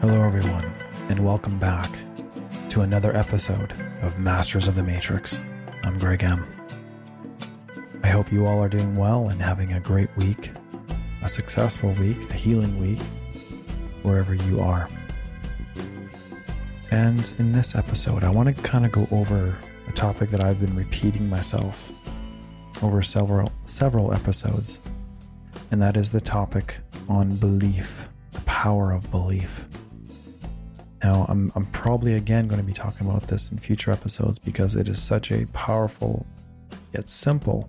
Hello, everyone, and welcome back to another episode of Masters of the Matrix. I'm Greg M. I hope you all are doing well and having a great week, a successful week, a healing week, wherever you are. And in this episode, I want to kind of go over topic that I've been repeating myself over several several episodes, and that is the topic on belief, the power of belief. Now, I'm, I'm probably again going to be talking about this in future episodes because it is such a powerful, yet simple,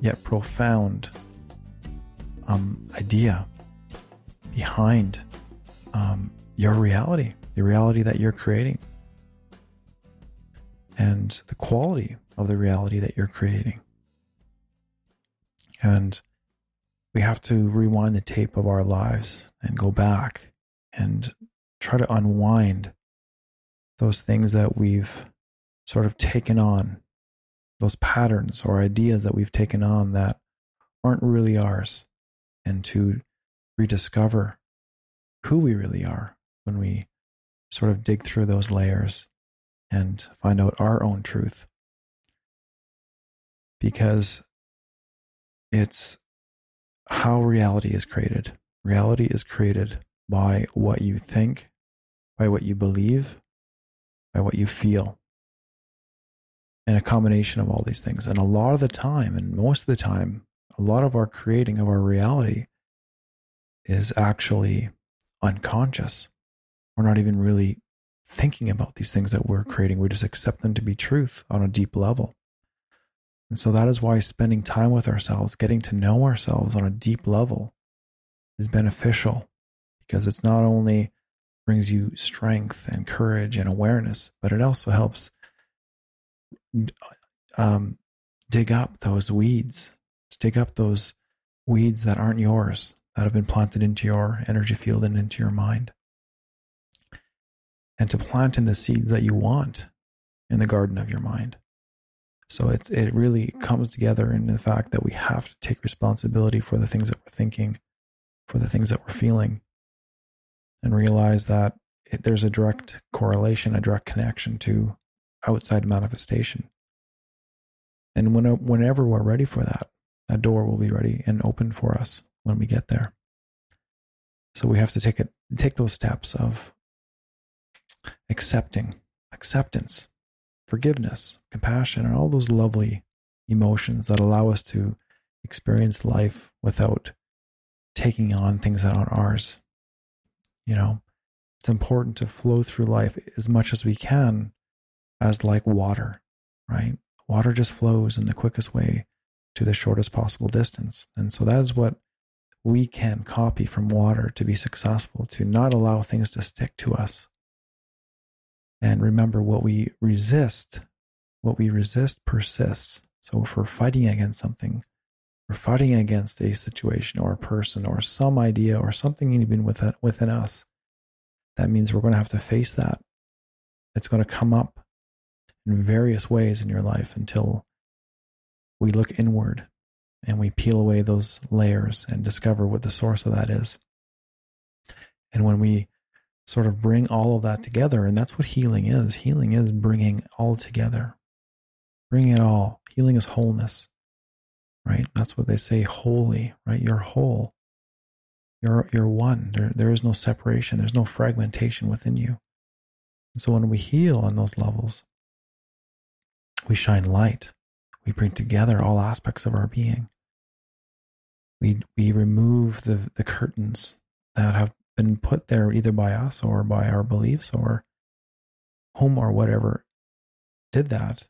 yet profound um, idea behind um, your reality, the reality that you're creating, and the quality of the reality that you're creating. And we have to rewind the tape of our lives and go back and try to unwind those things that we've sort of taken on, those patterns or ideas that we've taken on that aren't really ours, and to rediscover who we really are when we sort of dig through those layers and find out our own truth. Because it's how reality is created. Reality is created by what you think, by what you believe, by what you feel. And a combination of all these things. And a lot of the time, and most of the time, a lot of our creating of our reality is actually unconscious. We're not even really thinking about these things that we're creating. We just accept them to be truth on a deep level. And so that is why spending time with ourselves, getting to know ourselves on a deep level, is beneficial because it's not only brings you strength and courage and awareness, but it also helps um, dig up those weeds, dig up those weeds that aren't yours, that have been planted into your energy field and into your mind, and to plant in the seeds that you want in the garden of your mind. So it it really hmm. comes together in the fact that we have to take responsibility for the things that we're thinking, for the things that we're feeling, and realize that it, there's a hmm. direct correlation, a direct connection to outside manifestation. And when, whenever we're ready for that, that door will be ready and open for us when we get there. So we have to take it, take those steps of accepting, acceptance, forgiveness, compassion, and all those lovely emotions that allow us to experience life without taking on things that aren't ours. You know, it's important to flow through life as much as we can as like water, right? Water just flows in the quickest way to the shortest possible distance. And so that is what we can copy from water to be successful, to not allow things to stick to us. And remember, what we resist, what we resist persists. So if we're fighting against something, we're fighting against a situation or a person or some idea or something even within, within us. That means we're going to have to face that. It's going to come up in various ways in your life until we look inward and we peel away those layers and discover what the source of that is. And when we sort of bring all of that together, and that's what healing is healing is bringing all together, bringing it all. Healing is wholeness right? That's what they say, holy, right? You're whole. You're you're one. There there is no separation. There's no fragmentation within you. And so when we heal on those levels, we shine light. We bring together all aspects of our being. We we remove the, the curtains that have been put there either by us or by our beliefs or whom or whatever did that.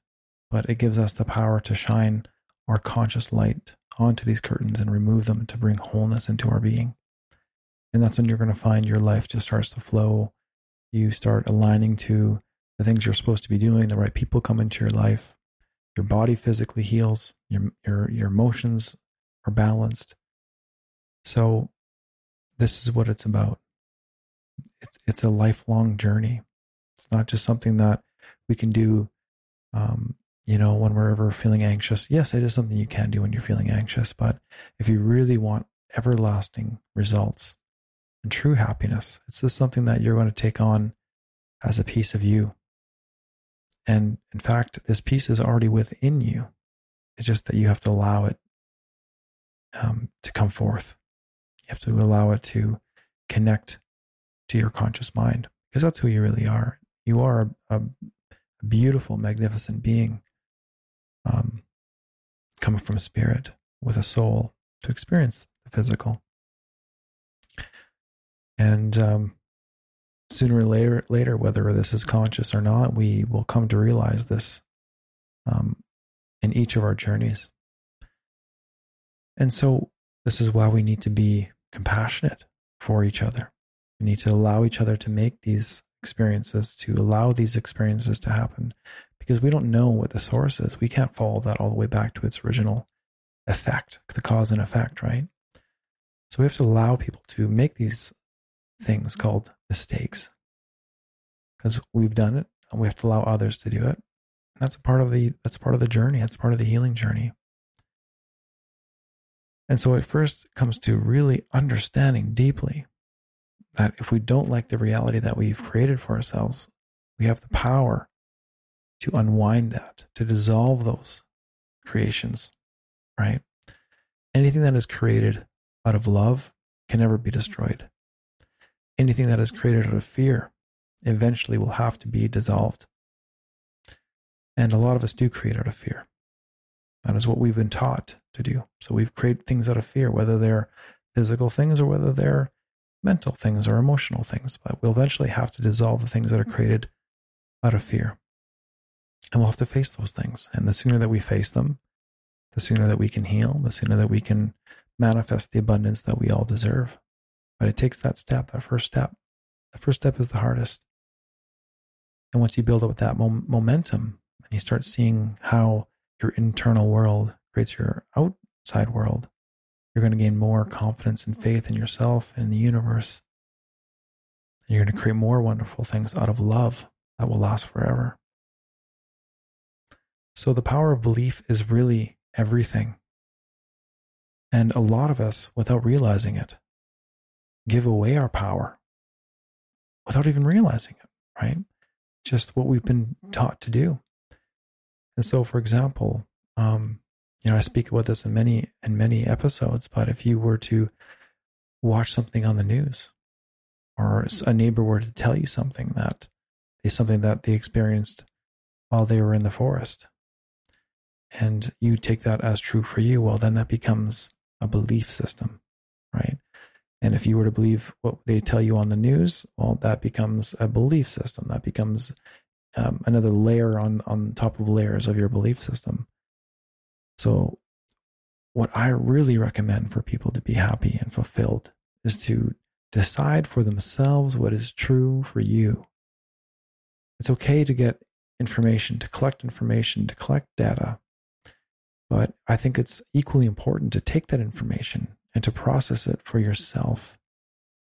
But it gives us the power to shine our conscious light onto these curtains and remove them to bring wholeness into our being. And that's when you're going to find your life just starts to flow. You start aligning to the things you're supposed to be doing. The right people come into your life. Your body physically heals. Your your your emotions are balanced. So, this is what it's about. It's it's a lifelong journey. It's not just something that we can do Um, you know, when we're ever feeling anxious, yes, it is something you can do when you're feeling anxious. But if you really want everlasting results and true happiness, it's just something that you're going to take on as a piece of you. And in fact, this piece is already within you. It's just that you have to allow it um, to come forth. You have to allow it to connect to your conscious mind because that's who you really are. You are a, a beautiful, magnificent being um, coming from spirit with a soul to experience the physical. And um, sooner or later, later, whether this is conscious or not, we will come to realize this um, in each of our journeys. And so, this is why we need to be compassionate for each other. We need to allow each other to make these experiences, to allow these experiences to happen, because we don't know what the source is. We can't follow that all the way back to its original effect, the cause and effect, right? So we have to allow people to make these things called mistakes because we've done it and we have to allow others to do it. And that's a part of the that's part of the journey. That's part of the healing journey. And so it first comes to really understanding deeply that if we don't like the reality that we've created for ourselves, we have the power to unwind that, to dissolve those creations, right? Anything that is created out of love can never be destroyed. Anything that is created out of fear eventually will have to be dissolved. And a lot of us do create out of fear. That is what we've been taught to do. So we've created things out of fear, whether they're physical things or whether they're mental things or emotional things. But we'll eventually have to dissolve the things that are created out of fear. And we'll have to face those things. And the sooner that we face them, the sooner that we can heal, the sooner that we can manifest the abundance that we all deserve. But it takes that step, that first step. The first step is the hardest. And once you build up that mom- momentum and you start seeing how your internal world creates your outside world, you're going to gain more confidence and faith in yourself and the universe. And you're going to create more wonderful things out of love that will last forever. So the power of belief is really everything. And a lot of us, without realizing it, give away our power without even realizing it, right? Just what we've been taught to do. And so, for example, um, you know, I speak about this in many in many episodes, but if you were to watch something on the news, or a neighbor were to tell you something that is something that they experienced while they were in the forest, and you take that as true for you, well, then that becomes a belief system, right? And if you were to believe what they tell you on the news, well, that becomes a belief system. That becomes um, another layer on on top of layers of your belief system. So, what I really recommend for people to be happy and fulfilled is to decide for themselves what is true for you. It's okay to get information, to collect information, to collect data, but I think it's equally important to take that information and to process it for yourself,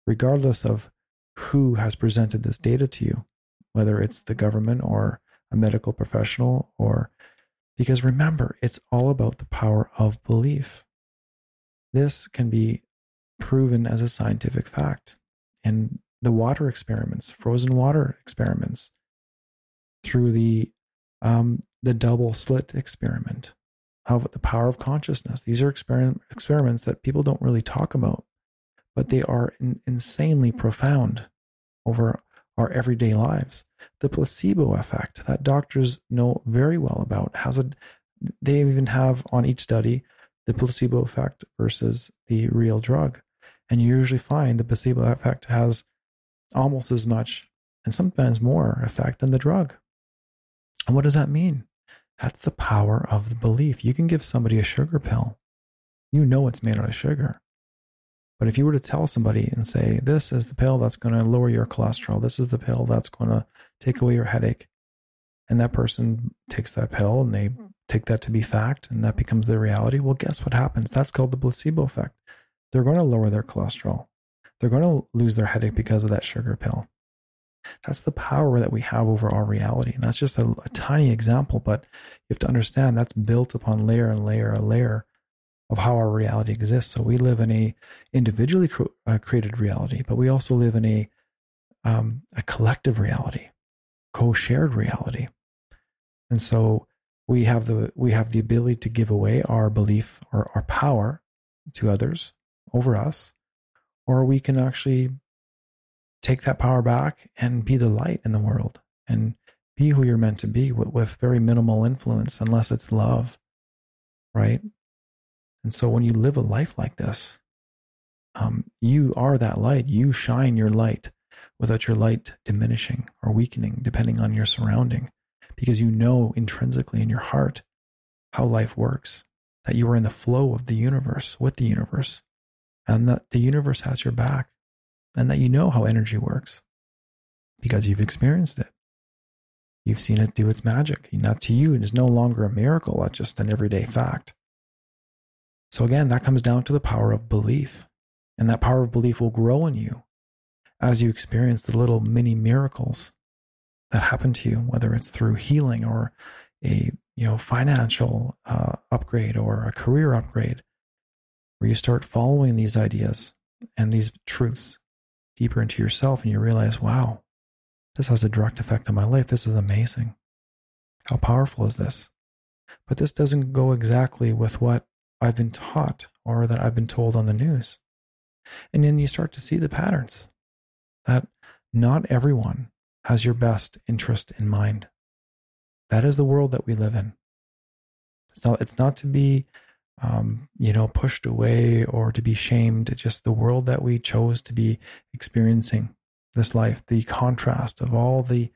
regardless of who has presented this data to you, whether it's the government or a medical professional or because remember, it's all about the power of belief. This can be proven as a scientific fact in the water experiments, frozen water experiments, through the um, the double slit experiment, of the power of consciousness. These are experiment, experiments that people don't really talk about, but they are in, insanely profound over our everyday lives. The placebo effect that doctors know very well about has a, they even have on each study the placebo effect versus the real drug. And you usually find the placebo effect has almost as much and sometimes more effect than the drug. And what does that mean? That's the power of the belief. You can give somebody a sugar pill. You know it's made out of sugar. But if you were to tell somebody and say, this is the pill that's going to lower your cholesterol, this is the pill that's going to take away your headache, and that person takes that pill and they hmm. take that to be fact and that becomes their reality, well, guess what happens? That's called the placebo effect. They're going to lower their cholesterol. They're going to lose their headache because of that sugar pill. That's the power that we have over our reality. And that's just a, a tiny example, but you have to understand that's built upon layer and layer and layer of how our reality exists. So we live in a individually uh, created reality, but we also live in a um, a collective reality, co-shared reality. And so we have the we have the ability to give away our belief or our power to others over us, or we can actually take that power back and be the light in the world and be who you're meant to be with, with very minimal influence, unless it's love, right? And so when you live a life like this, um, you are that light. You shine your light without your light diminishing or weakening, depending on your surrounding, because you know intrinsically in your heart how life works, that you are in the flow of the universe with the universe, and that the universe has your back, and that you know how energy works because you've experienced it. You've seen it do its magic. And that to you, it is no longer a miracle, it's just an everyday fact. So again, that comes down to the power of belief. And that power of belief will grow in you as you experience the little mini miracles that happen to you, whether it's through healing or a you know financial uh, upgrade or a career upgrade, where you start following these ideas and these truths deeper into yourself, and you realize, wow, this has a direct effect on my life. This is amazing. How powerful is this? But this doesn't go exactly with what I've been taught or that I've been told on the news. And then you start to see the patterns that not everyone has your best interest in mind. That is the world that we live in. It's not, it's not to be, um, you know, pushed away or to be shamed. It's just the world that we chose to be experiencing this life, the contrast of all the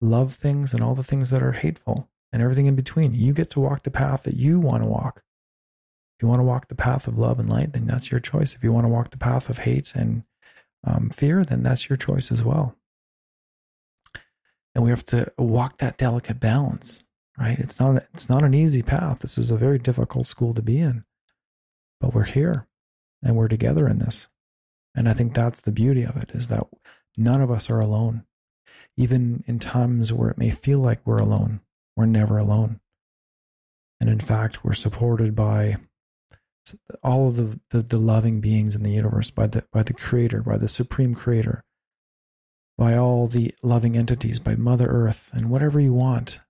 love things and all the things that are hateful and everything in between. You get to walk the path that you want to walk. You want to walk the path of love and light, then that's your choice. If you want to walk the path of hate and um, fear, then that's your choice as well. And we have to walk that delicate balance, right? It's not it's not an easy path. This is a very difficult school to be in, but we're here, and we're together in this. And I think that's the beauty of it is that none of us are alone. Even in times where it may feel like we're alone, we're never alone. And in fact, we're supported by all of the, the, the loving beings in the universe by the by the creator by the supreme creator by all the loving entities by mother earth and whatever you want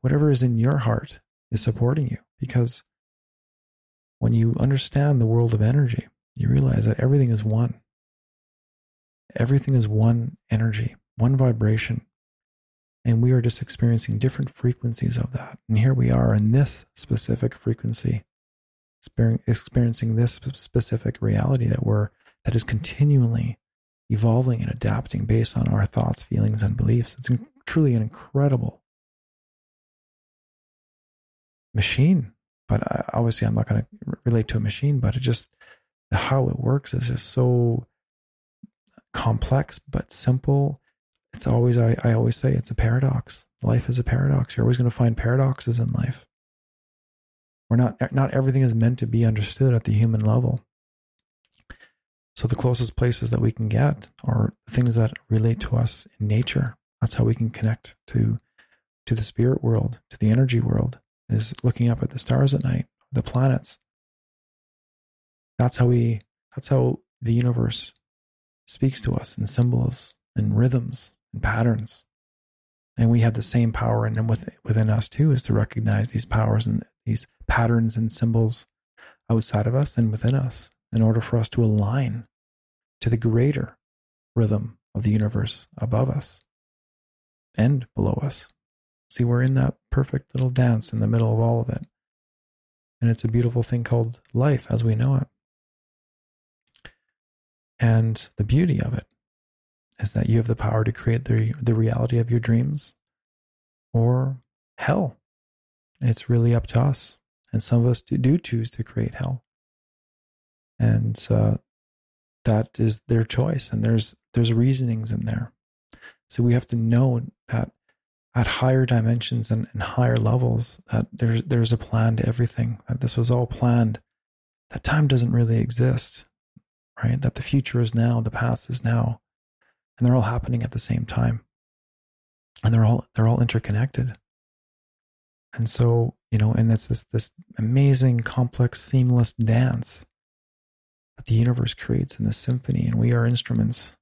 whatever is in your heart is supporting you. Because when you understand the world of energy you realize that everything is one. Everything is one energy one vibration. And we are just experiencing different frequencies of that. And here we are in this specific frequency experiencing this specific reality that we're that is continually evolving and adapting based on our thoughts, feelings, and beliefs. It's truly an incredible machine. But obviously, I'm not going to relate to a machine. But it just how it works is just so complex but simple. It's always I, I always say it's a paradox. Life is a paradox. You're always going to find paradoxes in life. We're not not everything is meant to be understood at the human level. So the closest places that we can get are things that relate to us in nature. That's how we can connect to to the spirit world, to the energy world, is looking up at the stars at night, the planets. That's how we that's how the universe speaks to us in symbols and rhythms and patterns. And we have the same power and within us too is to recognize these powers and these patterns and symbols outside of us and within us in order for us to align to the greater rhythm of the universe above us and below us. See, we're in that perfect little dance in the middle of all of it. And it's a beautiful thing called life as we know it. And the beauty of it is that you have the power to create the, the reality of your dreams or hell. It's really up to us. And some of us do, do choose to create hell. And uh, that is their choice. And there's there's reasonings in there. So we have to know that at higher dimensions and, and higher levels that there's there's a plan to everything. That this was all planned. That time doesn't really exist, right? That the future is now, the past is now. and they're all happening at the same time. And they're all they're all interconnected. And so, you know, and it's this this amazing, complex, seamless dance that the universe creates in this symphony, and we are instruments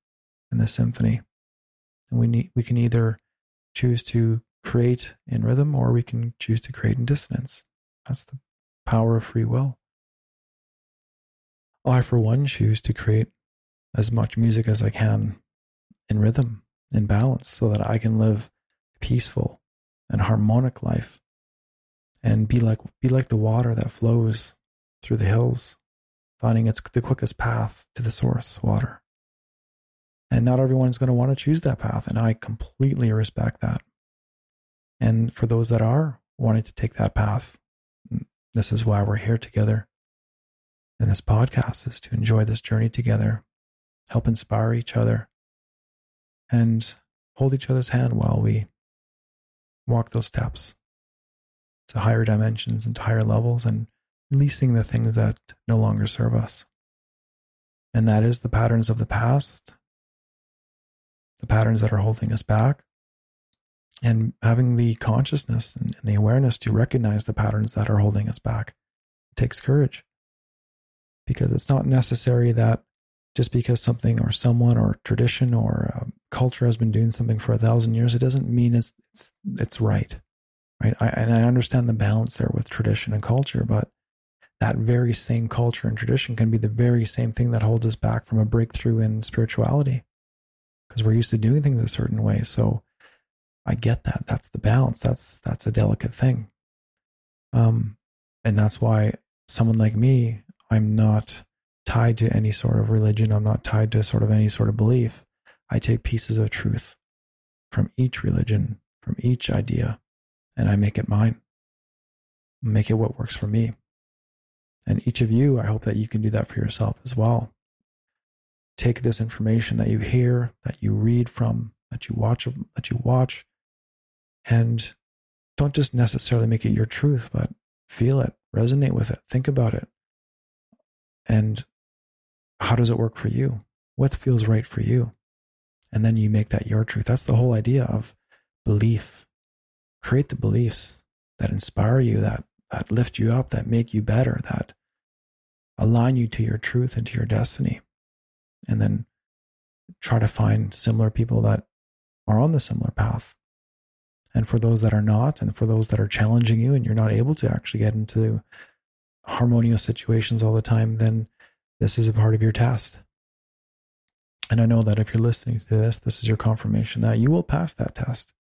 in the symphony. And we need we can either choose to create in rhythm or we can choose to create in dissonance. That's the power of free will. I, for one, choose to create as much music as I can in rhythm, in balance, so that I can live peaceful and harmonic life and be like be like the water that flows through the hills, finding it's the quickest path to the source water. And not everyone's going to want to choose that path, and I completely respect that. And for those that are wanting to take that path, mm, this is why we're here together. And this podcast is to enjoy this journey together, help inspire each other, and hold each other's hand while we walk those steps to higher dimensions and to higher levels and releasing the things that no longer serve us. And that is the patterns of the past, the patterns that are holding us back, and having the consciousness and, the awareness to recognize the patterns that are holding us back it takes courage because it's not necessary that just because something or someone or tradition or um, culture has been doing something for a thousand years, it doesn't mean it's it's it's right, right? I, and I understand the balance there with tradition and culture, but that very same culture and tradition can be the very same thing that holds us back from a breakthrough in spirituality because we're used to doing things a certain way. So I get that. That's the balance. That's that's a delicate thing. Um, and that's why someone like me, I'm not tied to any sort of religion. I'm not tied to sort of any sort of belief. I take pieces of truth from each religion, from each idea, and I make it mine. Make it what works for me. And each of you, I hope that you can do that for yourself as well. Take this information that you hear, that you read from, that you watch, that you watch, and don't just necessarily make it your truth, but feel it, resonate with it, think about it. And how does it work for you? What feels right for you? And then you make that your truth. That's the whole idea of belief. Create the beliefs that inspire you, that, that lift you up, that make you better, that align you to your truth and to your destiny. And then try to find similar people that are on the similar path and for those that are not, and for those that are challenging you and you're not able to actually get into harmonious situations all the time, then this is a part of your test. And I know that if you're listening to this, this is your confirmation that you will pass that test.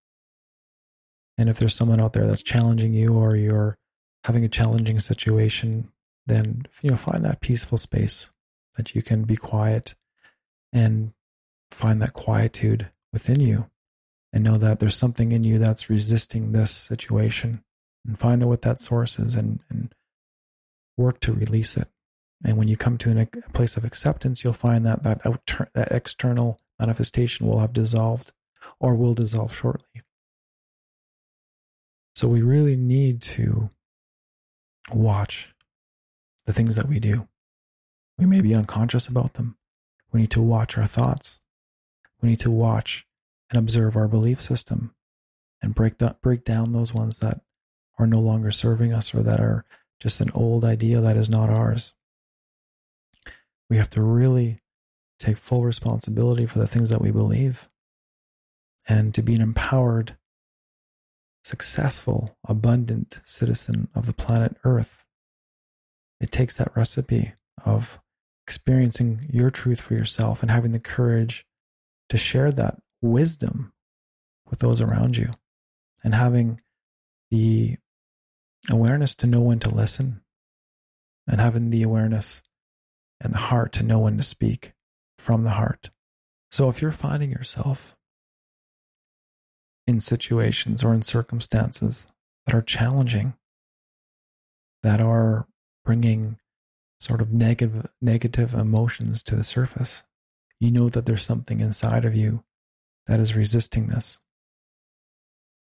And if there's someone out there that's challenging you or you're having a challenging situation, then you know find that peaceful space that you can be quiet and find that quietude within you and know that there's something in you that's resisting this situation and find out what that source is and, and work to release it. And when you come to an, a place of acceptance, you'll find that that, that external manifestation will have dissolved or will dissolve shortly. So we really need to watch the things that we do. We may be unconscious about them. We need to watch our thoughts. We need to watch and observe our belief system and break that break down those ones that are no longer serving us or that are just an old idea that is not ours. We have to really take full responsibility for the things that we believe and to be empowered, successful, abundant citizen of the planet Earth. It takes that recipe of experiencing your truth for yourself and having the courage to share that wisdom with those around you and having the awareness to know when to listen and having the awareness and the heart to know when to speak from the heart. So if you're finding yourself in situations or in circumstances that are challenging, that are bringing sort of negative negative emotions to the surface, you know that there's something inside of you that is resisting this.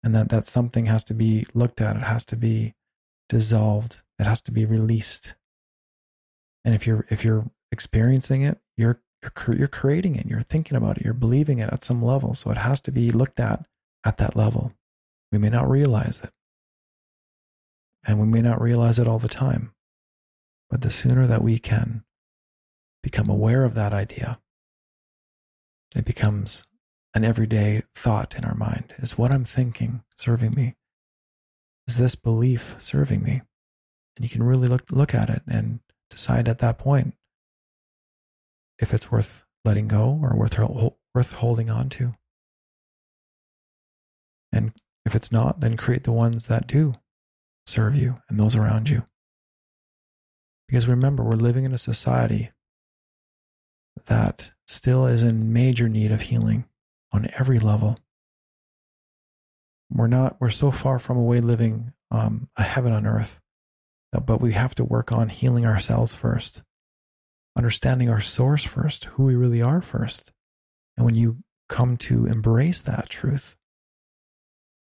And that that something has to be looked at, it has to be dissolved, it has to be released. And if you're if you're experiencing it, you're you're, you're creating it, you're thinking about it, you're believing it at some level. So it has to be looked at at that level. We may not realize it. And we may not realize it all the time. But the sooner that we can become aware of that idea, it becomes an everyday thought in our mind. Is what I'm thinking serving me? Is this belief serving me? And you can really look look at it and decide at that point if it's worth letting go or worth worth holding on to. And if it's not, then create the ones that do serve you and those around you. Because remember, we're living in a society that still is in major need of healing on every level. We're not, we're so far from away living um, a heaven on earth, but we have to work on healing ourselves first, understanding our source first, who we really are first. And when you come to embrace that truth,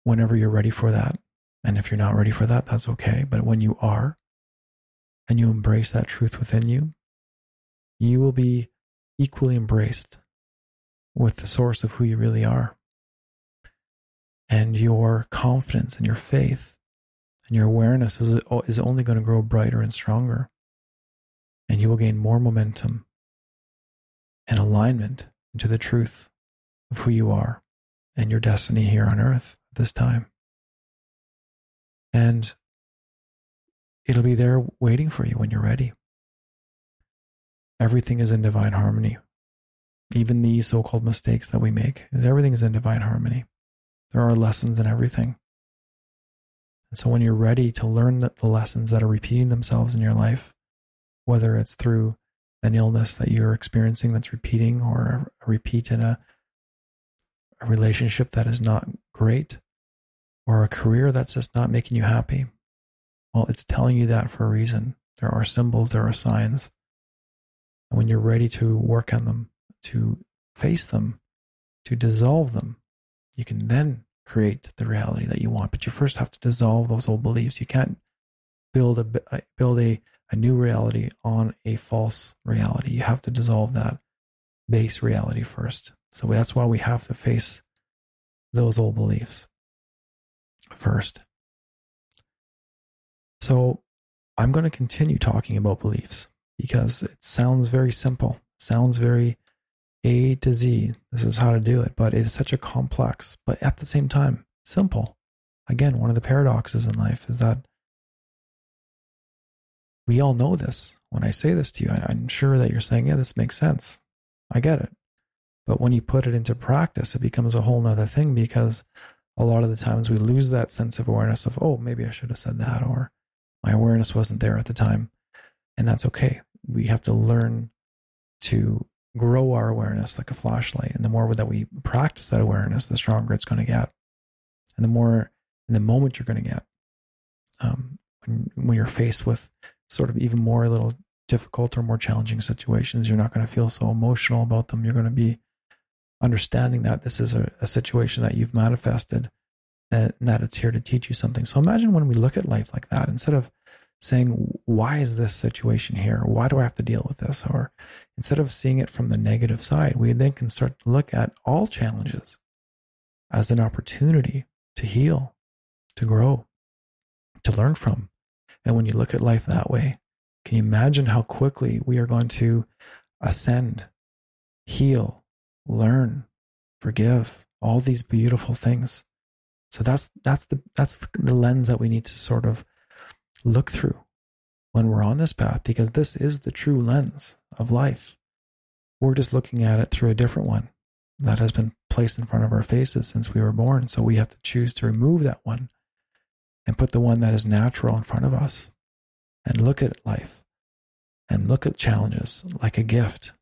whenever you're ready for that, and if you're not ready for that, that's okay. But when you are, and you embrace that truth within you, you will be equally embraced with the source of who you really are. And your confidence and your faith and your awareness is, is only going to grow brighter and stronger. And you will gain more momentum and alignment into the truth of who you are and your destiny here on earth this time. And it'll be there waiting for you when you're ready. Everything is in divine harmony. Even the so called mistakes that we make, everything is in divine harmony. There are lessons in everything. And so when you're ready to learn the lessons that are repeating themselves in your life, whether it's through an illness that you're experiencing that's repeating or a repeat in a, a relationship that is not great or a career that's just not making you happy, well, it's telling you that for a reason. There are symbols, there are signs. And when you're ready to work on them, to face them, to dissolve them, you can then create the reality that you want. But you first have to dissolve those old beliefs. You can't build a uh, build a, a new reality on a false reality. You have to dissolve that base reality first. So that's why we have to face those old beliefs first. So I'm going to continue talking about beliefs because it sounds very simple, sounds very A to Z. This is how to do it, but it is such a complex, but at the same time, simple. Again, one of the paradoxes in life is that we all know this. When I say this to you, I'm sure that you're saying, yeah, this makes sense. I get it. But when you put it into practice, it becomes a whole nother thing because a lot of the times we lose that sense of awareness of, oh, maybe I should have said that, or my awareness wasn't there at the time. And that's okay we have to learn to grow our awareness like a flashlight. And the more that we practice that awareness, the stronger it's going to get. And the more in the moment you're going to get. Um, when, when you're faced with sort of even more little difficult or more challenging situations, you're not going to feel so emotional about them. You're going to be understanding that this is a, a situation that you've manifested and that it's here to teach you something. So imagine when we look at life like that, instead of saying, why is this situation here? Why do I have to deal with this? Or instead of seeing it from the negative side, we then can start to look at all challenges as an opportunity to heal, to grow, to learn from. And when you look at life that way, can you imagine how quickly we are going to ascend, heal, learn, forgive, all these beautiful things? So that's that's the that's the lens that we need to sort of look through when we're on this path because this is the true lens of life. We're just looking at it through a different one that has been placed in front of our faces since we were born. So we have to choose to remove that one and put the one that is natural in front of us and look at life and look at challenges like a gift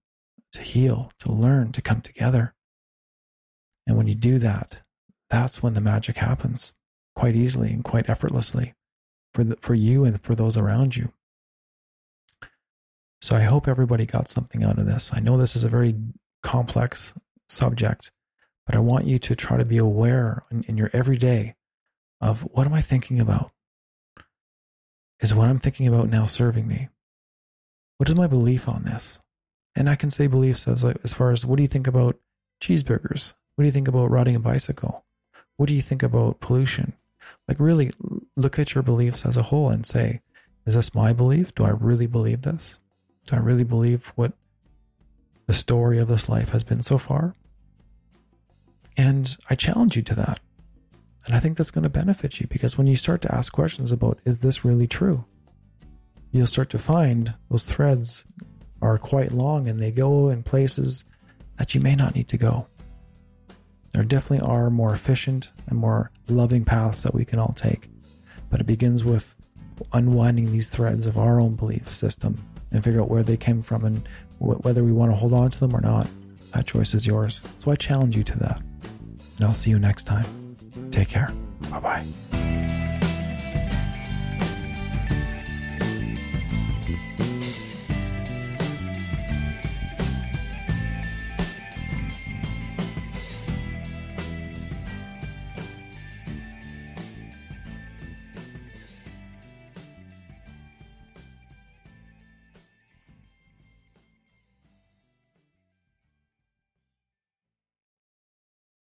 to heal, to learn, to come together. And when you do that, that's when the magic happens quite easily and quite effortlessly for the, for you and for those around you. So I hope everybody got something out of this. I know this is a very complex subject, but I want you to try to be aware in, in your everyday of what am I thinking about? Is what I'm thinking about now serving me? What is my belief on this? And I can say beliefs as like as far as what do you think about cheeseburgers? What do you think about riding a bicycle? What do you think about pollution? Like really look at your beliefs as a whole and say, is this my belief? Do I really believe this? Do I really believe what the story of this life has been so far? And I challenge you to that. And I think that's going to benefit you because when you start to ask questions about, is this really true? You'll start to find those threads are quite long and they go in places that you may not need to go. There definitely are more efficient and more loving paths that we can all take, but it begins with unwinding these threads of our own belief system and figure out where they came from and wh- whether we want to hold on to them or not. That choice is yours. So I challenge you to that. And I'll see you next time. Take care. Bye bye.